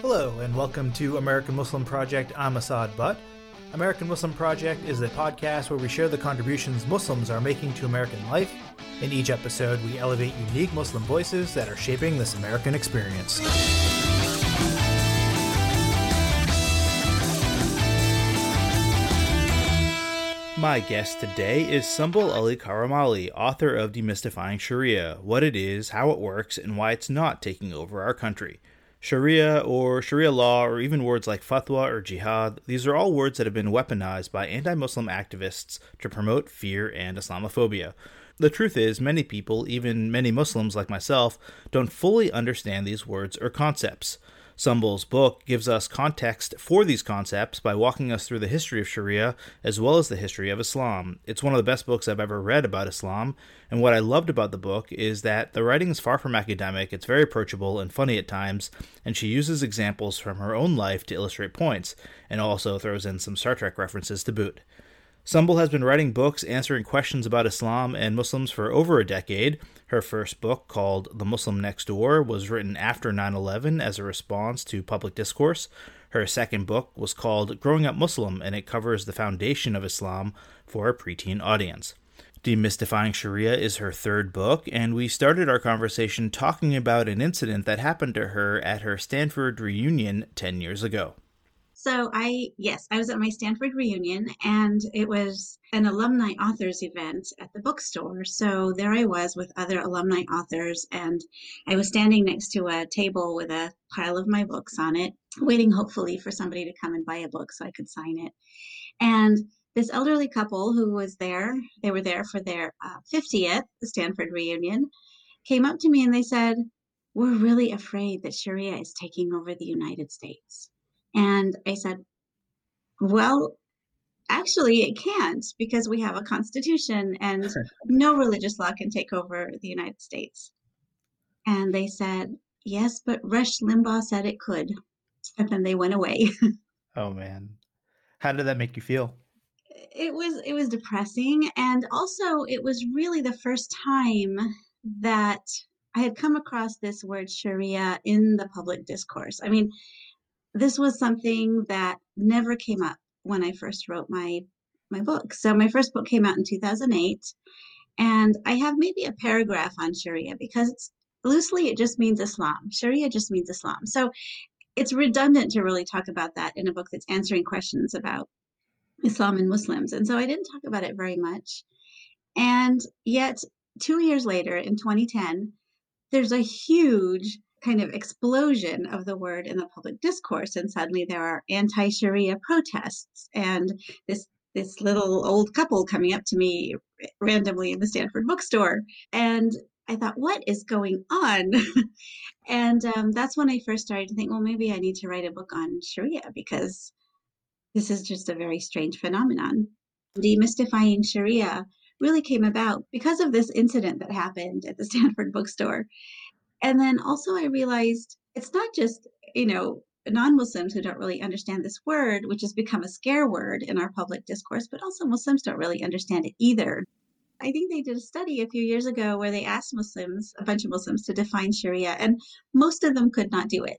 Hello, and welcome to American Muslim Project. I'm Asad Butt. American Muslim Project is a podcast where we share the contributions Muslims are making to American life. In each episode, we elevate unique Muslim voices that are shaping this American experience. My guest today is Sumbul Ali Karamali, author of Demystifying Sharia What It Is, How It Works, and Why It's Not Taking Over Our Country. Sharia or Sharia law, or even words like fatwa or jihad, these are all words that have been weaponized by anti Muslim activists to promote fear and Islamophobia. The truth is, many people, even many Muslims like myself, don't fully understand these words or concepts. Sumbul's book gives us context for these concepts by walking us through the history of Sharia as well as the history of Islam. It's one of the best books I've ever read about Islam, and what I loved about the book is that the writing is far from academic, it's very approachable and funny at times, and she uses examples from her own life to illustrate points, and also throws in some Star Trek references to boot. Sumbul has been writing books answering questions about Islam and Muslims for over a decade. Her first book, called The Muslim Next Door, was written after 9 11 as a response to public discourse. Her second book was called Growing Up Muslim, and it covers the foundation of Islam for a preteen audience. Demystifying Sharia is her third book, and we started our conversation talking about an incident that happened to her at her Stanford reunion 10 years ago. So I, yes, I was at my Stanford reunion and it was an alumni authors event at the bookstore. So there I was with other alumni authors and I was standing next to a table with a pile of my books on it, waiting hopefully for somebody to come and buy a book so I could sign it. And this elderly couple who was there, they were there for their uh, 50th Stanford reunion, came up to me and they said, We're really afraid that Sharia is taking over the United States. And I said, Well, actually, it can't because we have a constitution and no religious law can take over the United States. And they said, Yes, but Rush Limbaugh said it could. And then they went away. oh, man. How did that make you feel? It was it was depressing and also it was really the first time that I had come across this word Sharia in the public discourse. I mean, this was something that never came up when I first wrote my my book. So my first book came out in 2008 and I have maybe a paragraph on Sharia because it's loosely it just means Islam. Sharia just means Islam. So it's redundant to really talk about that in a book that's answering questions about Islam and Muslims. And so I didn't talk about it very much. And yet 2 years later in 2010 there's a huge kind of explosion of the word in the public discourse and suddenly there are anti-sharia protests and this this little old couple coming up to me randomly in the stanford bookstore and i thought what is going on? And um, that's when i first started to think well maybe i need to write a book on sharia because this is just a very strange phenomenon. Demystifying sharia really came about because of this incident that happened at the stanford bookstore and then also I realized it's not just, you know, non-Muslims who don't really understand this word, which has become a scare word in our public discourse, but also Muslims don't really understand it either. I think they did a study a few years ago where they asked Muslims, a bunch of Muslims, to define Sharia, and most of them could not do it.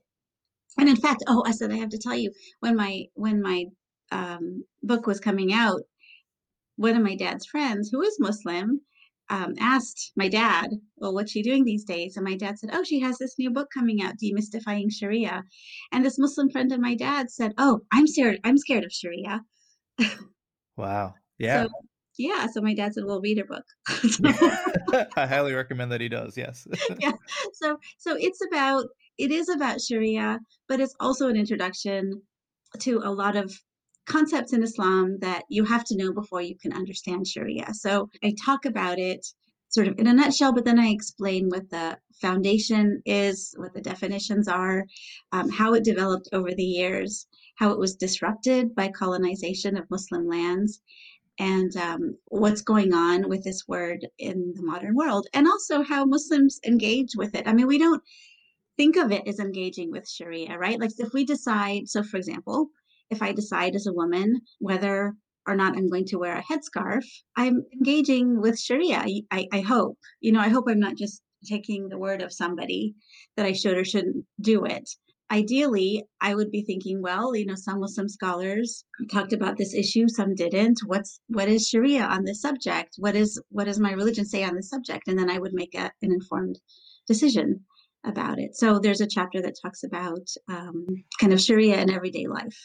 And in fact, oh, I said I have to tell you when my when my um, book was coming out, one of my dad's friends, who is Muslim, um, asked my dad, well, what's she doing these days? And my dad said, oh, she has this new book coming out, Demystifying Sharia. And this Muslim friend of my dad said, oh, I'm scared. I'm scared of Sharia. Wow. Yeah. So, yeah. So my dad said, well, read her book. I highly recommend that he does. Yes. yeah. So, so it's about, it is about Sharia, but it's also an introduction to a lot of concepts in Islam that you have to know before you can understand Sharia. So I talk about it sort of in a nutshell, but then I explain what the foundation is, what the definitions are, um, how it developed over the years, how it was disrupted by colonization of Muslim lands, and um, what's going on with this word in the modern world, and also how Muslims engage with it. I mean, we don't think of it as engaging with Sharia, right? Like if we decide, so for example, if I decide as a woman whether or not I'm going to wear a headscarf, I'm engaging with Sharia. I, I hope, you know, I hope I'm not just taking the word of somebody that I should or shouldn't do it. Ideally, I would be thinking, well, you know, some Muslim scholars talked about this issue, some didn't. What's what is Sharia on this subject? What is what does my religion say on this subject? And then I would make a, an informed decision about it. So there's a chapter that talks about um, kind of Sharia in everyday life.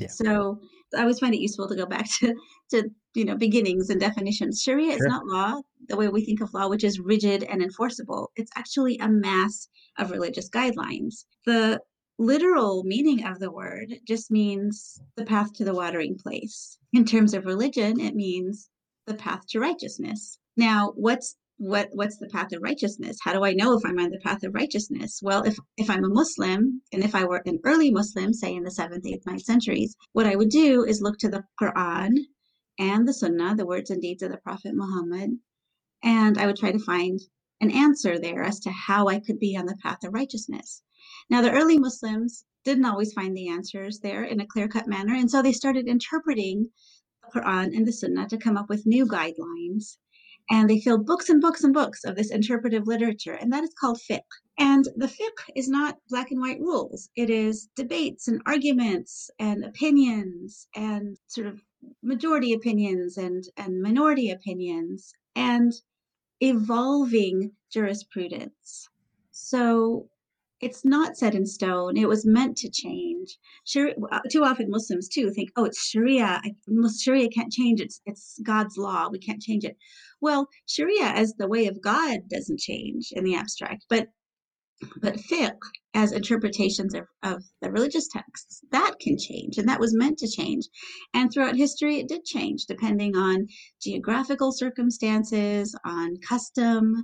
Yeah. So I always find it useful to go back to, to you know beginnings and definitions. Sharia sure. is not law the way we think of law, which is rigid and enforceable. It's actually a mass of religious guidelines. The literal meaning of the word just means the path to the watering place. In terms of religion, it means the path to righteousness. Now, what's what what's the path of righteousness? How do i know if i'm on the path of righteousness? Well if if i'm a muslim and if i were an early muslim say in the 7th 8th 9th centuries what i would do is look to the quran and the sunnah the words and deeds of the prophet muhammad and i would try to find an answer there as to how i could be on the path of righteousness. Now the early muslims didn't always find the answers there in a clear cut manner and so they started interpreting the quran and the sunnah to come up with new guidelines and they fill books and books and books of this interpretive literature, and that is called fiqh. And the fiqh is not black and white rules. It is debates and arguments and opinions and sort of majority opinions and, and minority opinions and evolving jurisprudence. So it's not set in stone. It was meant to change. Sharia, uh, too often Muslims too think, oh, it's Sharia. Sharia can't change. It's it's God's law. We can't change it. Well, Sharia as the way of God doesn't change in the abstract, but but fiqh as interpretations of, of the religious texts. That can change and that was meant to change. And throughout history it did change depending on geographical circumstances on custom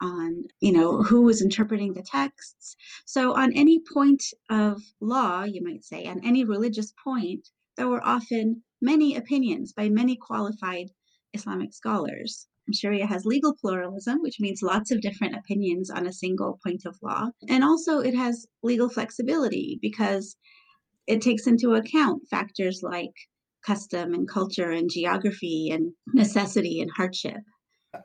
on you know who was interpreting the texts. So on any point of law you might say on any religious point there were often many opinions by many qualified islamic scholars Sharia has legal pluralism, which means lots of different opinions on a single point of law. And also, it has legal flexibility because it takes into account factors like custom and culture and geography and necessity and hardship.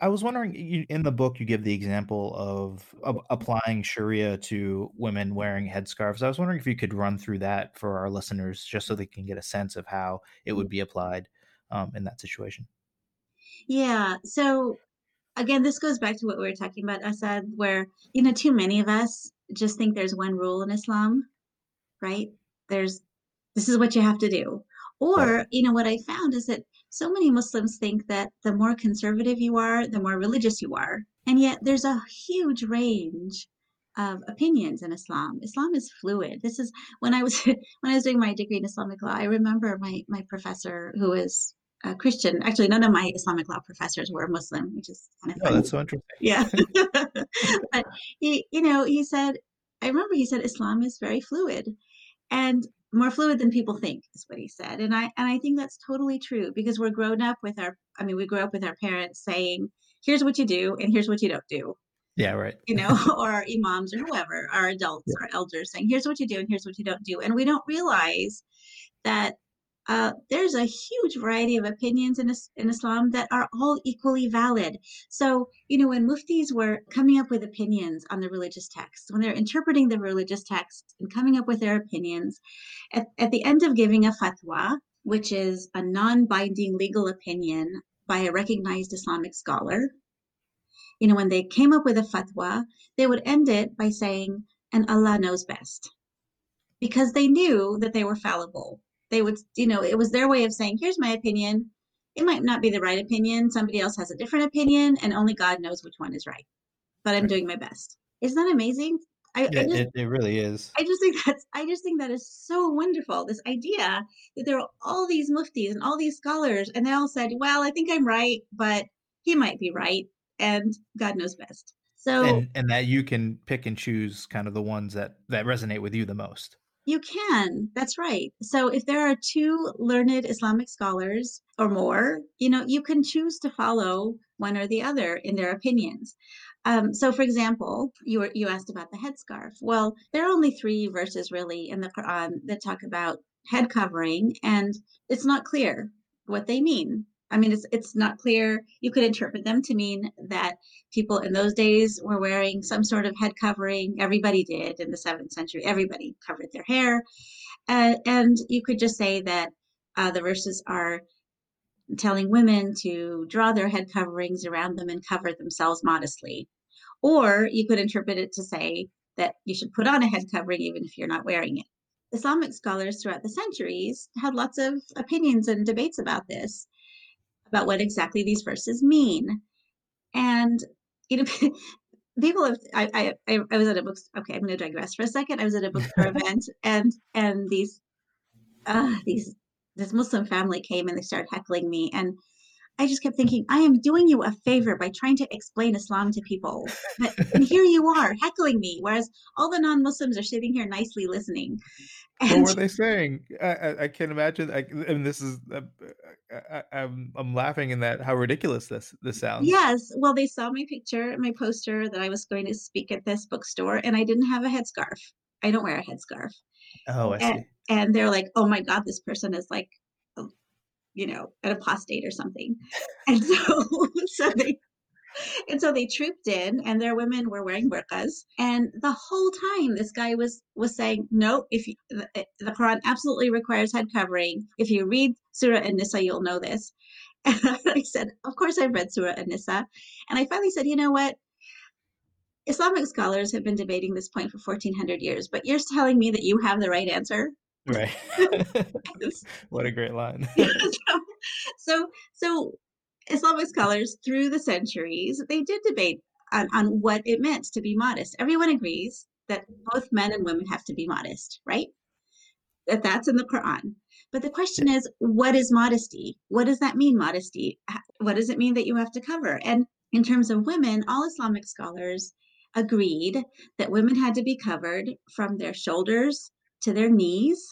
I was wondering, in the book, you give the example of, of, applying Sharia to women wearing headscarves. I was wondering if you could run through that for our listeners, just so they can get a sense of how it would be applied um, in that situation. Yeah. So again, this goes back to what we were talking about, Asad, where, you know, too many of us just think there's one rule in Islam, right? There's, this is what you have to do. Or, you know, what I found is that so many Muslims think that the more conservative you are, the more religious you are. And yet there's a huge range of opinions in Islam. Islam is fluid. This is when I was when I was doing my degree in Islamic law, I remember my my professor who was a Christian. Actually, none of my Islamic law professors were Muslim, which is kind of oh, that's so interesting. Yeah, but he, you know, he said, I remember he said Islam is very fluid, and more fluid than people think is what he said, and I and I think that's totally true because we're grown up with our. I mean, we grew up with our parents saying, "Here's what you do, and here's what you don't do." Yeah, right. You know, or our imams or whoever, our adults, yeah. our elders saying, "Here's what you do, and here's what you don't do," and we don't realize that uh, there's a huge variety of opinions in, in Islam that are all equally valid. So, you know, when muftis were coming up with opinions on the religious text, when they're interpreting the religious text and coming up with their opinions, at, at the end of giving a fatwa, which is a non binding legal opinion by a recognized Islamic scholar, you know, when they came up with a fatwa, they would end it by saying, and Allah knows best. Because they knew that they were fallible they would, you know, it was their way of saying, here's my opinion. It might not be the right opinion. Somebody else has a different opinion, and only God knows which one is right. But I'm right. doing my best. Isn't that amazing? I, yeah, I just, it, it really is. I just think that's I just think that is so wonderful. This idea that there are all these muftis and all these scholars, and they all said, "Well, I think I'm right, but he might be right," and God knows best. So and, and that you can pick and choose kind of the ones that that resonate with you the most. You can. That's right. So if there are two learned Islamic scholars or more, you know, you can choose to follow one or the other in their opinions. Um, so, for example, you were you asked about the headscarf. Well, there are only three verses really in the Quran that talk about head covering, and it's not clear what they mean. I mean, it's it's not clear. You could interpret them to mean that people in those days were wearing some sort of head covering. Everybody did in the seventh century. Everybody covered their hair, uh, and you could just say that uh, the verses are telling women to draw their head coverings around them and cover themselves modestly. Or you could interpret it to say that you should put on a head covering even if you're not wearing it. Islamic scholars throughout the centuries had lots of opinions and debates about this about what exactly these verses mean. And you know, people have. I, I I was at a book. Okay, I'm going to digress for a second. I was at a bookstore event, and and these uh, these this Muslim family came and they started heckling me, and I just kept thinking, I am doing you a favor by trying to explain Islam to people. But, and here you are heckling me, whereas all the non Muslims are sitting here nicely listening. And, what were they saying? I, I, I can't imagine. I, mean, this is. Uh, I, am I'm, I'm laughing in that how ridiculous this this sounds. Yes, well, they saw my picture, my poster that I was going to speak at this bookstore, and I didn't have a headscarf. I don't wear a headscarf. Oh, I and, see. And they're like, "Oh my God, this person is like, you know, an apostate or something," and so so they and so they trooped in and their women were wearing burqas. And the whole time this guy was was saying no if you, the, eh, the quran absolutely requires head covering. If you read surah an-nisa you'll know this. And i said of course i've read surah an-nisa. And i finally said you know what? Islamic scholars have been debating this point for 1400 years but you're telling me that you have the right answer? Right. What a great line. So, so so Islamic scholars through the centuries, they did debate on, on what it meant to be modest. Everyone agrees that both men and women have to be modest, right? That that's in the Quran. But the question is, what is modesty? What does that mean, modesty? What does it mean that you have to cover? And in terms of women, all Islamic scholars agreed that women had to be covered from their shoulders to their knees.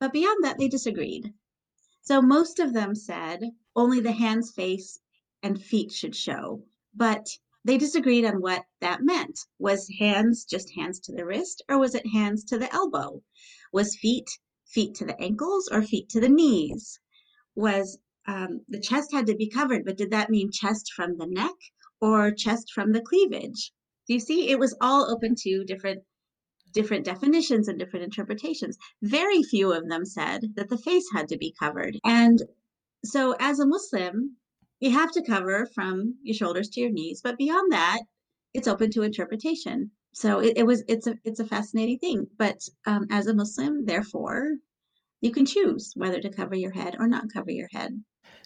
But beyond that, they disagreed. So most of them said only the hands, face, and feet should show. But they disagreed on what that meant. Was hands just hands to the wrist, or was it hands to the elbow? Was feet feet to the ankles or feet to the knees? Was um, the chest had to be covered, but did that mean chest from the neck or chest from the cleavage? Do you see? It was all open to different different definitions and different interpretations. Very few of them said that the face had to be covered. And so, as a Muslim, you have to cover from your shoulders to your knees, but beyond that, it's open to interpretation. So it, it was it's a it's a fascinating thing. But um, as a Muslim, therefore, you can choose whether to cover your head or not cover your head.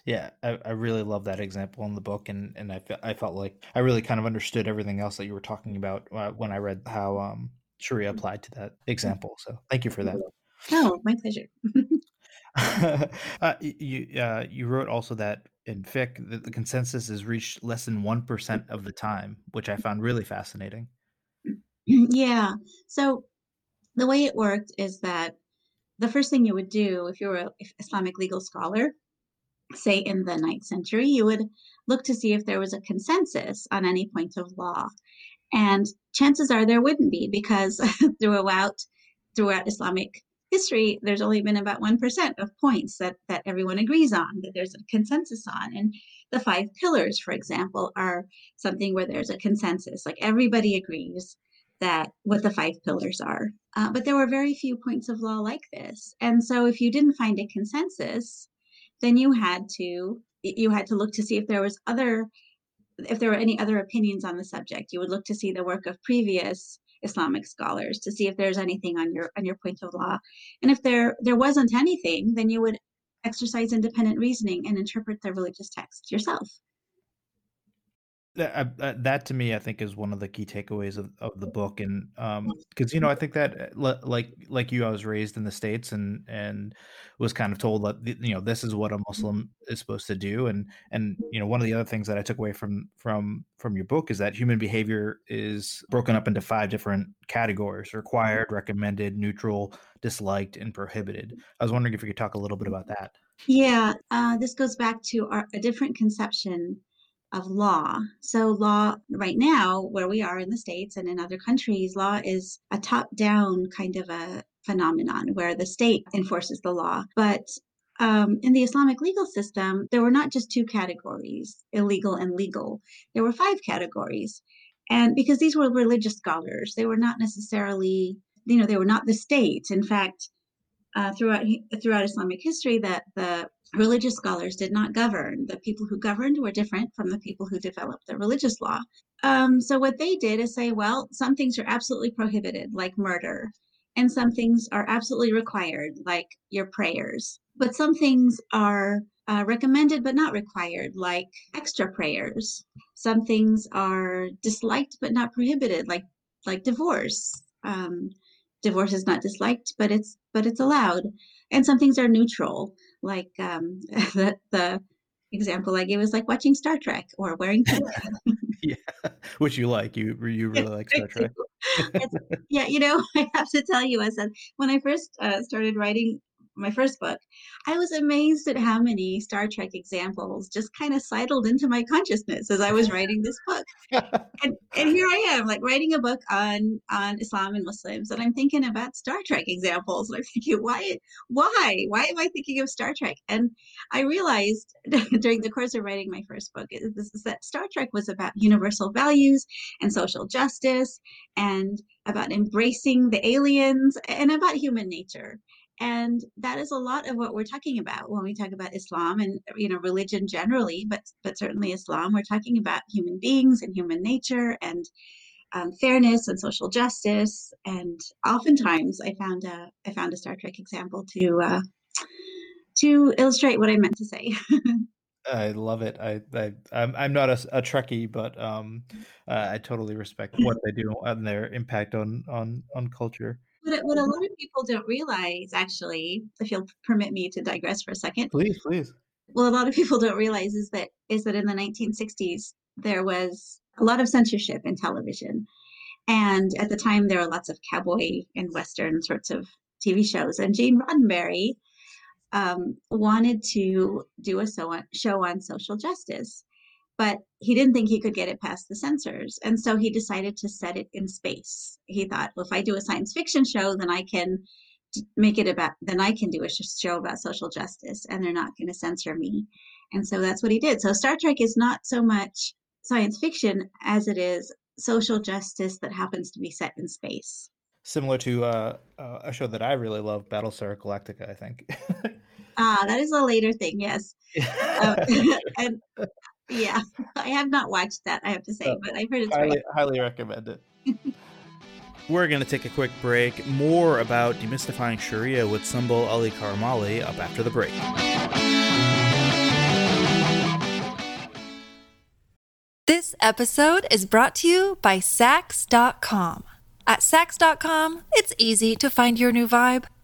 Yeah, I, I really love that example in the book, and and I felt I felt like I really kind of understood everything else that you were talking about uh, when I read how um Sharia mm-hmm. applied to that example. So thank you for that. Oh, my pleasure. uh, you uh, you wrote also that in fiqh that the consensus is reached less than one percent of the time, which I found really fascinating. Yeah. So the way it worked is that the first thing you would do if you were an Islamic legal scholar, say in the ninth century, you would look to see if there was a consensus on any point of law. And chances are there wouldn't be because throughout throughout Islamic history, there's only been about 1% of points that, that everyone agrees on, that there's a consensus on. And the five pillars, for example, are something where there's a consensus. Like everybody agrees that what the five pillars are. Uh, but there were very few points of law like this. And so if you didn't find a consensus, then you had to you had to look to see if there was other if there were any other opinions on the subject, you would look to see the work of previous Islamic scholars to see if there's anything on your on your point of law. And if there there wasn't anything, then you would exercise independent reasoning and interpret the religious text yourself. That, uh, that to me, I think, is one of the key takeaways of, of the book, and because um, you know, I think that uh, like like you, I was raised in the states and and was kind of told that you know this is what a Muslim is supposed to do, and and you know, one of the other things that I took away from from from your book is that human behavior is broken up into five different categories: required, recommended, neutral, disliked, and prohibited. I was wondering if you could talk a little bit about that. Yeah, uh, this goes back to our, a different conception of law. So, law right now, where we are in the States and in other countries, law is a top down kind of a phenomenon where the state enforces the law. But um, in the Islamic legal system, there were not just two categories, illegal and legal, there were five categories. And because these were religious scholars, they were not necessarily, you know, they were not the state. In fact, uh, throughout throughout Islamic history, that the religious scholars did not govern. The people who governed were different from the people who developed the religious law. Um, so what they did is say, well, some things are absolutely prohibited, like murder, and some things are absolutely required, like your prayers. But some things are uh, recommended but not required, like extra prayers. Some things are disliked but not prohibited, like like divorce. Um, divorce is not disliked, but it's but it's allowed. And some things are neutral, like um, the, the example I gave was like watching Star Trek or wearing pink. yeah, which you like. You you really like Star Trek. yeah, you know, I have to tell you, as when I first uh, started writing my first book, I was amazed at how many Star Trek examples just kind of sidled into my consciousness as I was writing this book. and, and here I am, like writing a book on on Islam and Muslims, and I'm thinking about Star Trek examples. And I'm thinking, why, why, why am I thinking of Star Trek? And I realized during the course of writing my first book is, is that Star Trek was about universal values and social justice and about embracing the aliens and about human nature and that is a lot of what we're talking about when we talk about islam and you know religion generally but but certainly islam we're talking about human beings and human nature and um, fairness and social justice and oftentimes i found a i found a star trek example to uh, to illustrate what i meant to say I love it. I, I I'm, I'm not a, a Trekkie, but um, uh, I totally respect what they do and their impact on on on culture. What, what a lot of people don't realize, actually, if you'll permit me to digress for a second. Please, please. Well, a lot of people don't realize is that is that in the 1960s there was a lot of censorship in television, and at the time there were lots of cowboy and western sorts of TV shows. And Gene Roddenberry um, wanted to do a show on social justice, but he didn't think he could get it past the censors. And so he decided to set it in space. He thought, well, if I do a science fiction show, then I can make it about, then I can do a show about social justice and they're not going to censor me. And so that's what he did. So Star Trek is not so much science fiction as it is social justice that happens to be set in space. Similar to uh, uh, a show that I really love, Battlestar Galactica, I think. ah, that is a later thing, yes. um, and yeah, I have not watched that. I have to say, uh, but I've heard it's highly, highly recommend it. We're going to take a quick break. More about demystifying Sharia with Sumbul Ali Karamali up after the break. This episode is brought to you by Saks.com. At Saks.com, it's easy to find your new vibe.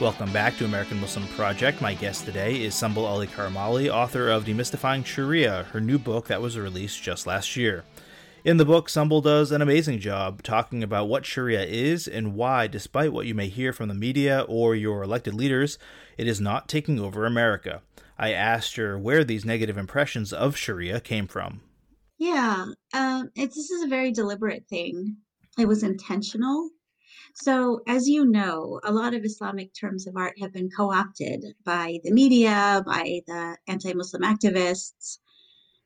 Welcome back to American Muslim Project. My guest today is Sumbul Ali Karamali, author of Demystifying Sharia, her new book that was released just last year. In the book, Sumbul does an amazing job talking about what Sharia is and why, despite what you may hear from the media or your elected leaders, it is not taking over America. I asked her where these negative impressions of Sharia came from. Yeah, um, this is a very deliberate thing. It was intentional so, as you know, a lot of Islamic terms of art have been co opted by the media, by the anti Muslim activists,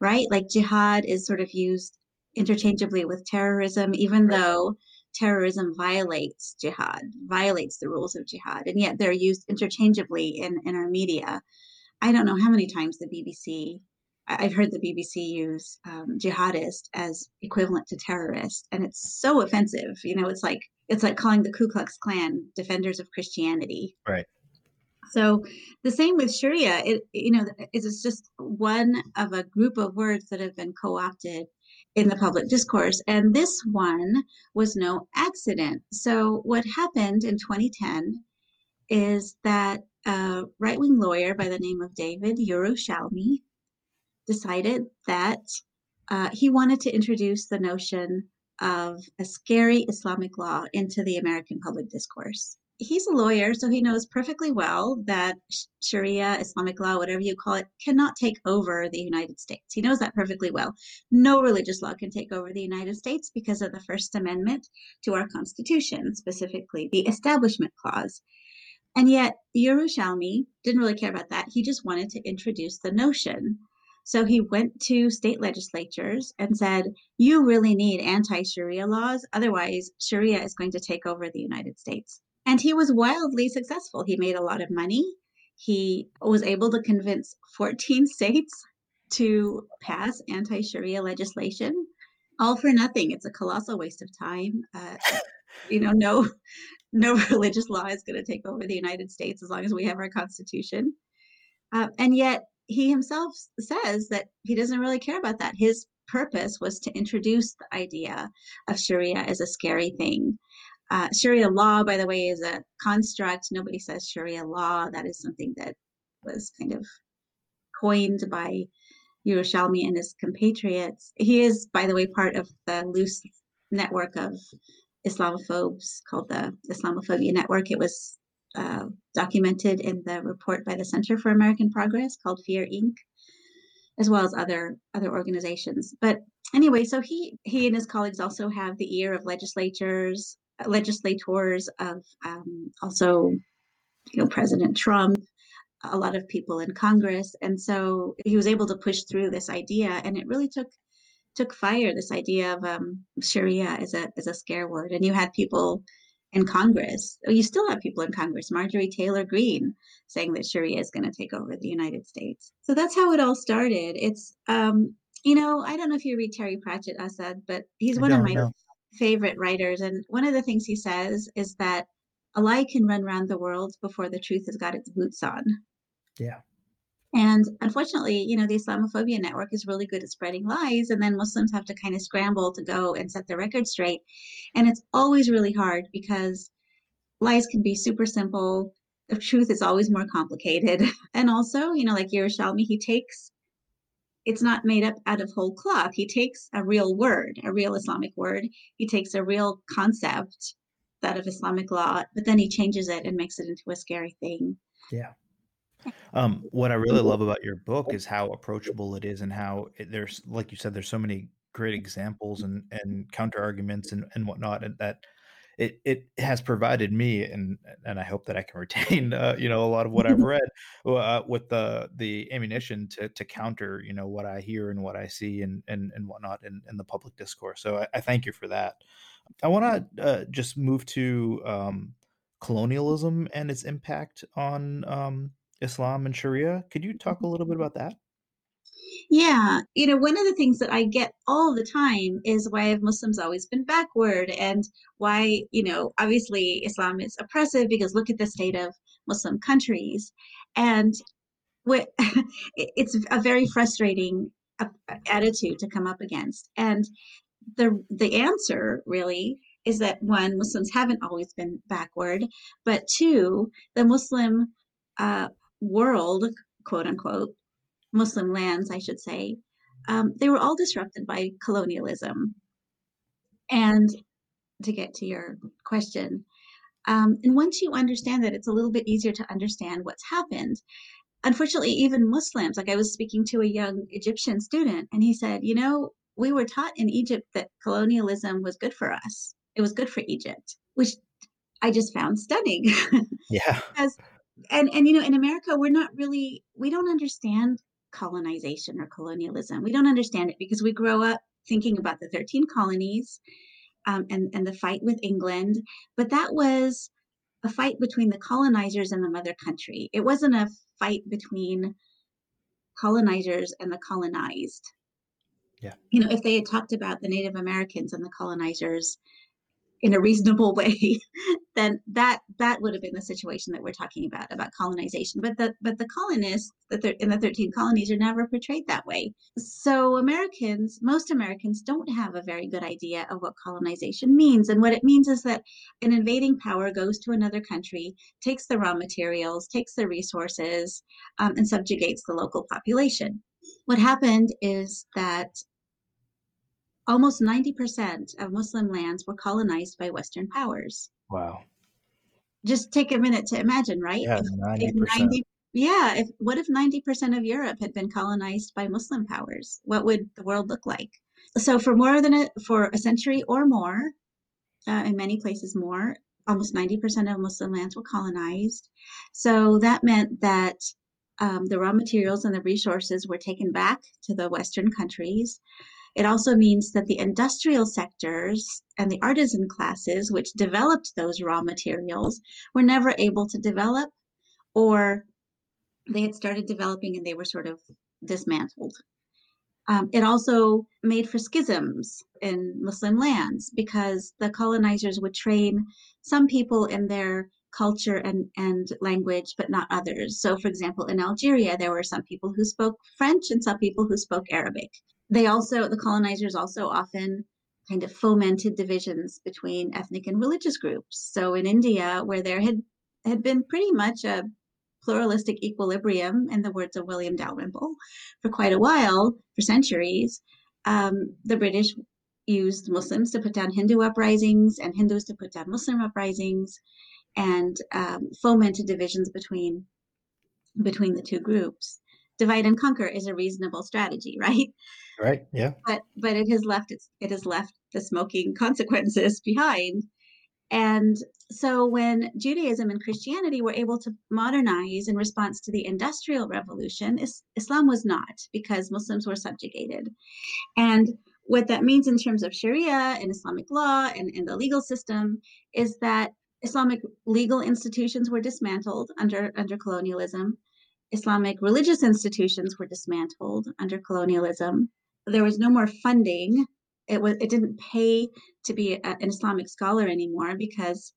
right? Like jihad is sort of used interchangeably with terrorism, even though terrorism violates jihad, violates the rules of jihad, and yet they're used interchangeably in, in our media. I don't know how many times the BBC, I've heard the BBC use um, jihadist as equivalent to terrorist, and it's so offensive. You know, it's like it's like calling the Ku Klux Klan defenders of Christianity. Right. So the same with Sharia. It you know it's just one of a group of words that have been co-opted in the public discourse. And this one was no accident. So, what happened in 2010 is that a right wing lawyer by the name of David Yerushalmi decided that uh, he wanted to introduce the notion of a scary Islamic law into the American public discourse he's a lawyer, so he knows perfectly well that Sharia, Islamic law, whatever you call it, cannot take over the United States. He knows that perfectly well. No religious law can take over the United States because of the First Amendment to our Constitution, specifically the Establishment Clause. And yet, Yerushalmi didn't really care about that. He just wanted to introduce the notion. So he went to state legislatures and said, You really need anti Sharia laws. Otherwise, Sharia is going to take over the United States. And he was wildly successful. He made a lot of money. He was able to convince 14 states to pass anti Sharia legislation, all for nothing. It's a colossal waste of time. Uh, you know, no, no religious law is going to take over the United States as long as we have our constitution. Uh, and yet, he himself says that he doesn't really care about that. His purpose was to introduce the idea of Sharia as a scary thing, uh, Sharia law, by the way, is a construct. Nobody says Sharia law. That is something that was kind of coined by Yerushalmi and his compatriots. He is, by the way, part of the loose network of Islamophobes called the Islamophobia Network. It was uh, documented in the report by the Center for American Progress called Fear Inc., as well as other other organizations. But anyway, so he he and his colleagues also have the ear of legislators, legislators, of um, also, you know, President Trump, a lot of people in Congress, and so he was able to push through this idea, and it really took took fire. This idea of um, Sharia as a as a scare word, and you had people in Congress. You still have people in Congress, Marjorie Taylor Greene, saying that Sharia is going to take over the United States. So that's how it all started. It's um, you know, I don't know if you read Terry Pratchett, Asad, but he's one of my know favorite writers. And one of the things he says is that a lie can run around the world before the truth has got its boots on. Yeah. And unfortunately, you know, the Islamophobia network is really good at spreading lies, and then Muslims have to kind of scramble to go and set the record straight. And it's always really hard because lies can be super simple. The truth is always more complicated. And also, you know, like Yerushalmi, he takes it's not made up out of whole cloth. He takes a real word, a real Islamic word. He takes a real concept, that of Islamic law, but then he changes it and makes it into a scary thing. Yeah. Um, what I really love about your book is how approachable it is, and how it, there's, like you said, there's so many great examples and and counter arguments and and whatnot, and that it it has provided me and and I hope that I can retain uh, you know a lot of what I've read uh, with the the ammunition to to counter you know what I hear and what I see and and and whatnot in, in the public discourse. So I, I thank you for that. I want to uh, just move to um, colonialism and its impact on um, Islam and Sharia. Could you talk a little bit about that? Yeah, you know, one of the things that I get all the time is why have Muslims always been backward and why, you know, obviously Islam is oppressive because look at the state of Muslim countries. And what it's a very frustrating attitude to come up against. And the the answer really is that one, Muslims haven't always been backward, but two, the Muslim uh, world, quote unquote, Muslim lands, I should say, um, they were all disrupted by colonialism. And to get to your question, um, and once you understand that, it's a little bit easier to understand what's happened. Unfortunately, even Muslims, like I was speaking to a young Egyptian student, and he said, You know, we were taught in Egypt that colonialism was good for us, it was good for Egypt, which I just found stunning. Yeah. As, and, and, you know, in America, we're not really, we don't understand colonization or colonialism. We don't understand it because we grow up thinking about the 13 colonies um, and, and the fight with England. But that was a fight between the colonizers and the mother country. It wasn't a fight between colonizers and the colonized. Yeah. You know, if they had talked about the Native Americans and the colonizers in a reasonable way, then that that would have been the situation that we're talking about about colonization. But the but the colonists that in the 13 colonies are never portrayed that way. So Americans, most Americans, don't have a very good idea of what colonization means. And what it means is that an invading power goes to another country, takes the raw materials, takes the resources, um, and subjugates the local population. What happened is that almost 90% of Muslim lands were colonized by Western powers. Wow. Just take a minute to imagine, right? Yeah, if, 90%. If 90, yeah, if what if 90% of Europe had been colonized by Muslim powers? What would the world look like? So for more than a, for a century or more, uh, in many places more, almost 90% of Muslim lands were colonized. So that meant that um, the raw materials and the resources were taken back to the Western countries. It also means that the industrial sectors and the artisan classes, which developed those raw materials, were never able to develop, or they had started developing and they were sort of dismantled. Um, it also made for schisms in Muslim lands because the colonizers would train some people in their culture and, and language, but not others. So, for example, in Algeria, there were some people who spoke French and some people who spoke Arabic they also the colonizers also often kind of fomented divisions between ethnic and religious groups. So in india where there had had been pretty much a pluralistic equilibrium in the words of william dalrymple for quite a while for centuries um, the british used muslims to put down hindu uprisings and hindus to put down muslim uprisings and um, fomented divisions between between the two groups. Divide and conquer is a reasonable strategy right Right. Yeah. But but it has left its it has left the smoking consequences behind. And so when Judaism and Christianity were able to modernize in response to the Industrial Revolution, is, Islam was not because Muslims were subjugated. And what that means in terms of Sharia and Islamic law and, and the legal system is that Islamic legal institutions were dismantled under, under colonialism. Islamic religious institutions were dismantled under colonialism there was no more funding. It was it didn't pay to be a, an Islamic scholar anymore because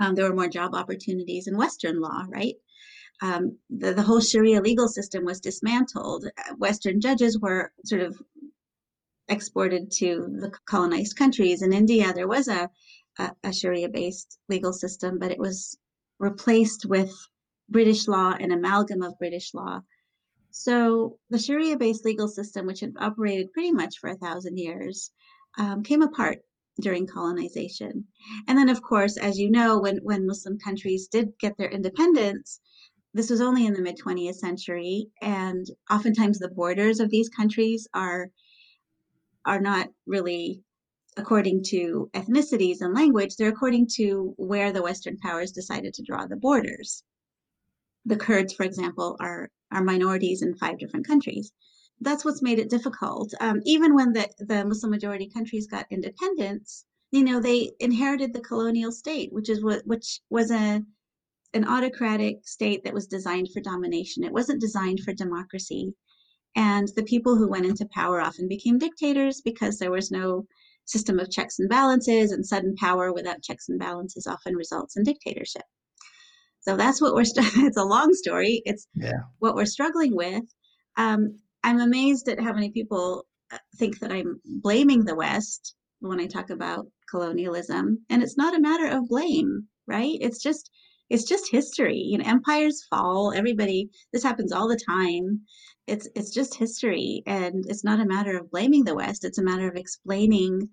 um, there were more job opportunities in Western law, right? Um, the, the whole Sharia legal system was dismantled. Western judges were sort of exported to the colonized countries. In India, there was a, a, a Sharia based legal system, but it was replaced with British law, an amalgam of British law. So the Sharia based legal system, which had operated pretty much for a thousand years, um, came apart during colonization. And then, of course, as you know, when, when Muslim countries did get their independence, this was only in the mid 20th century, and oftentimes the borders of these countries are are not really according to ethnicities and language, they're according to where the Western powers decided to draw the borders. The Kurds, for example, are are minorities in five different countries. That's what's made it difficult. Um, even when the, the Muslim majority countries got independence, you know, they inherited the colonial state, which is what which was a an autocratic state that was designed for domination. It wasn't designed for democracy. And the people who went into power often became dictators because there was no system of checks and balances, and sudden power without checks and balances often results in dictatorship. So that's what we're. St- it's a long story. It's yeah. what we're struggling with. Um, I'm amazed at how many people uh, think that I'm blaming the West when I talk about colonialism, and it's not a matter of blame, right? It's just it's just history. You know, empires fall. Everybody. This happens all the time. It's it's just history, and it's not a matter of blaming the West. It's a matter of explaining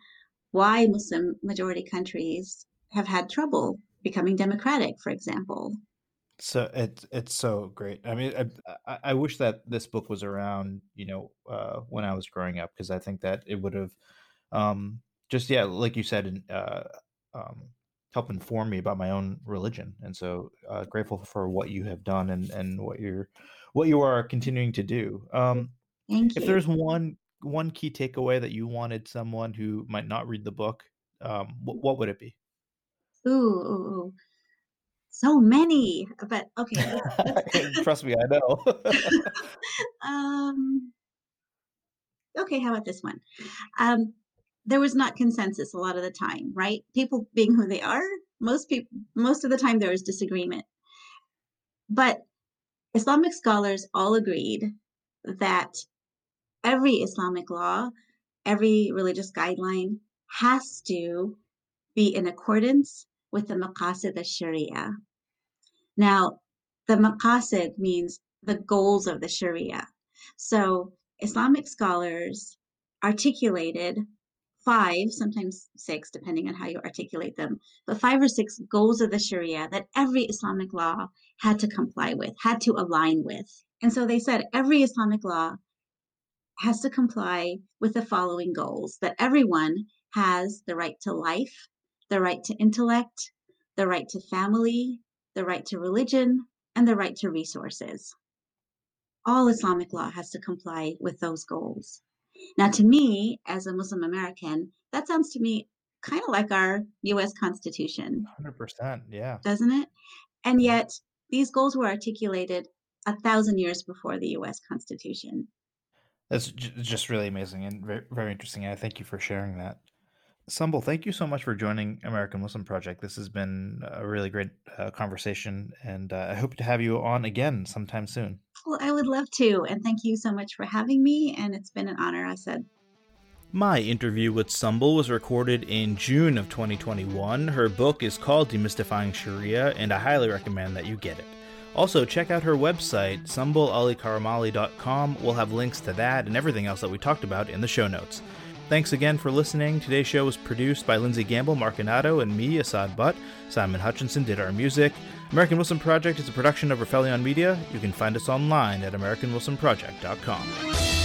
why Muslim majority countries have had trouble becoming democratic, for example. So it's it's so great. I mean, I, I wish that this book was around, you know, uh, when I was growing up, because I think that it would have, um, just yeah, like you said, uh, um, help inform me about my own religion. And so uh, grateful for what you have done and and what you're what you are continuing to do. Um, Thank if there's one one key takeaway that you wanted someone who might not read the book um, what, what would it be? Ooh, ooh, ooh. so many. But okay. Trust me, I know. um, okay, how about this one? Um, there was not consensus a lot of the time, right? People being who they are, most people, most of the time there was disagreement. But Islamic scholars all agreed that every Islamic law, every religious guideline has to be in accordance with the maqasid of Sharia. Now, the maqasid means the goals of the Sharia. So, Islamic scholars articulated five, sometimes six, depending on how you articulate them, but five or six goals of the Sharia that every Islamic law had to comply with, had to align with. And so they said every Islamic law has to comply with the following goals that everyone has the right to life, the right to intellect, the right to family, the right to religion, and the right to resources. All Islamic law has to comply with those goals. Now, to me, as a Muslim American, that sounds to me kind of like our US Constitution. 100%, yeah. Doesn't it? And yet, these goals were articulated a thousand years before the US Constitution. That's just really amazing and very, very interesting. I thank you for sharing that. Sumbul, thank you so much for joining American Muslim Project. This has been a really great uh, conversation, and uh, I hope to have you on again sometime soon. Well, I would love to, and thank you so much for having me, and it's been an honor, Asad. My interview with Sumbul was recorded in June of 2021. Her book is called Demystifying Sharia, and I highly recommend that you get it. Also, check out her website, sumbulalikaramali.com. We'll have links to that and everything else that we talked about in the show notes. Thanks again for listening. Today's show was produced by Lindsay Gamble, Marcinato, and me, Asad Butt. Simon Hutchinson did our music. American Muslim Project is a production of Rafaelion Media. You can find us online at AmericanMuslimProject.com.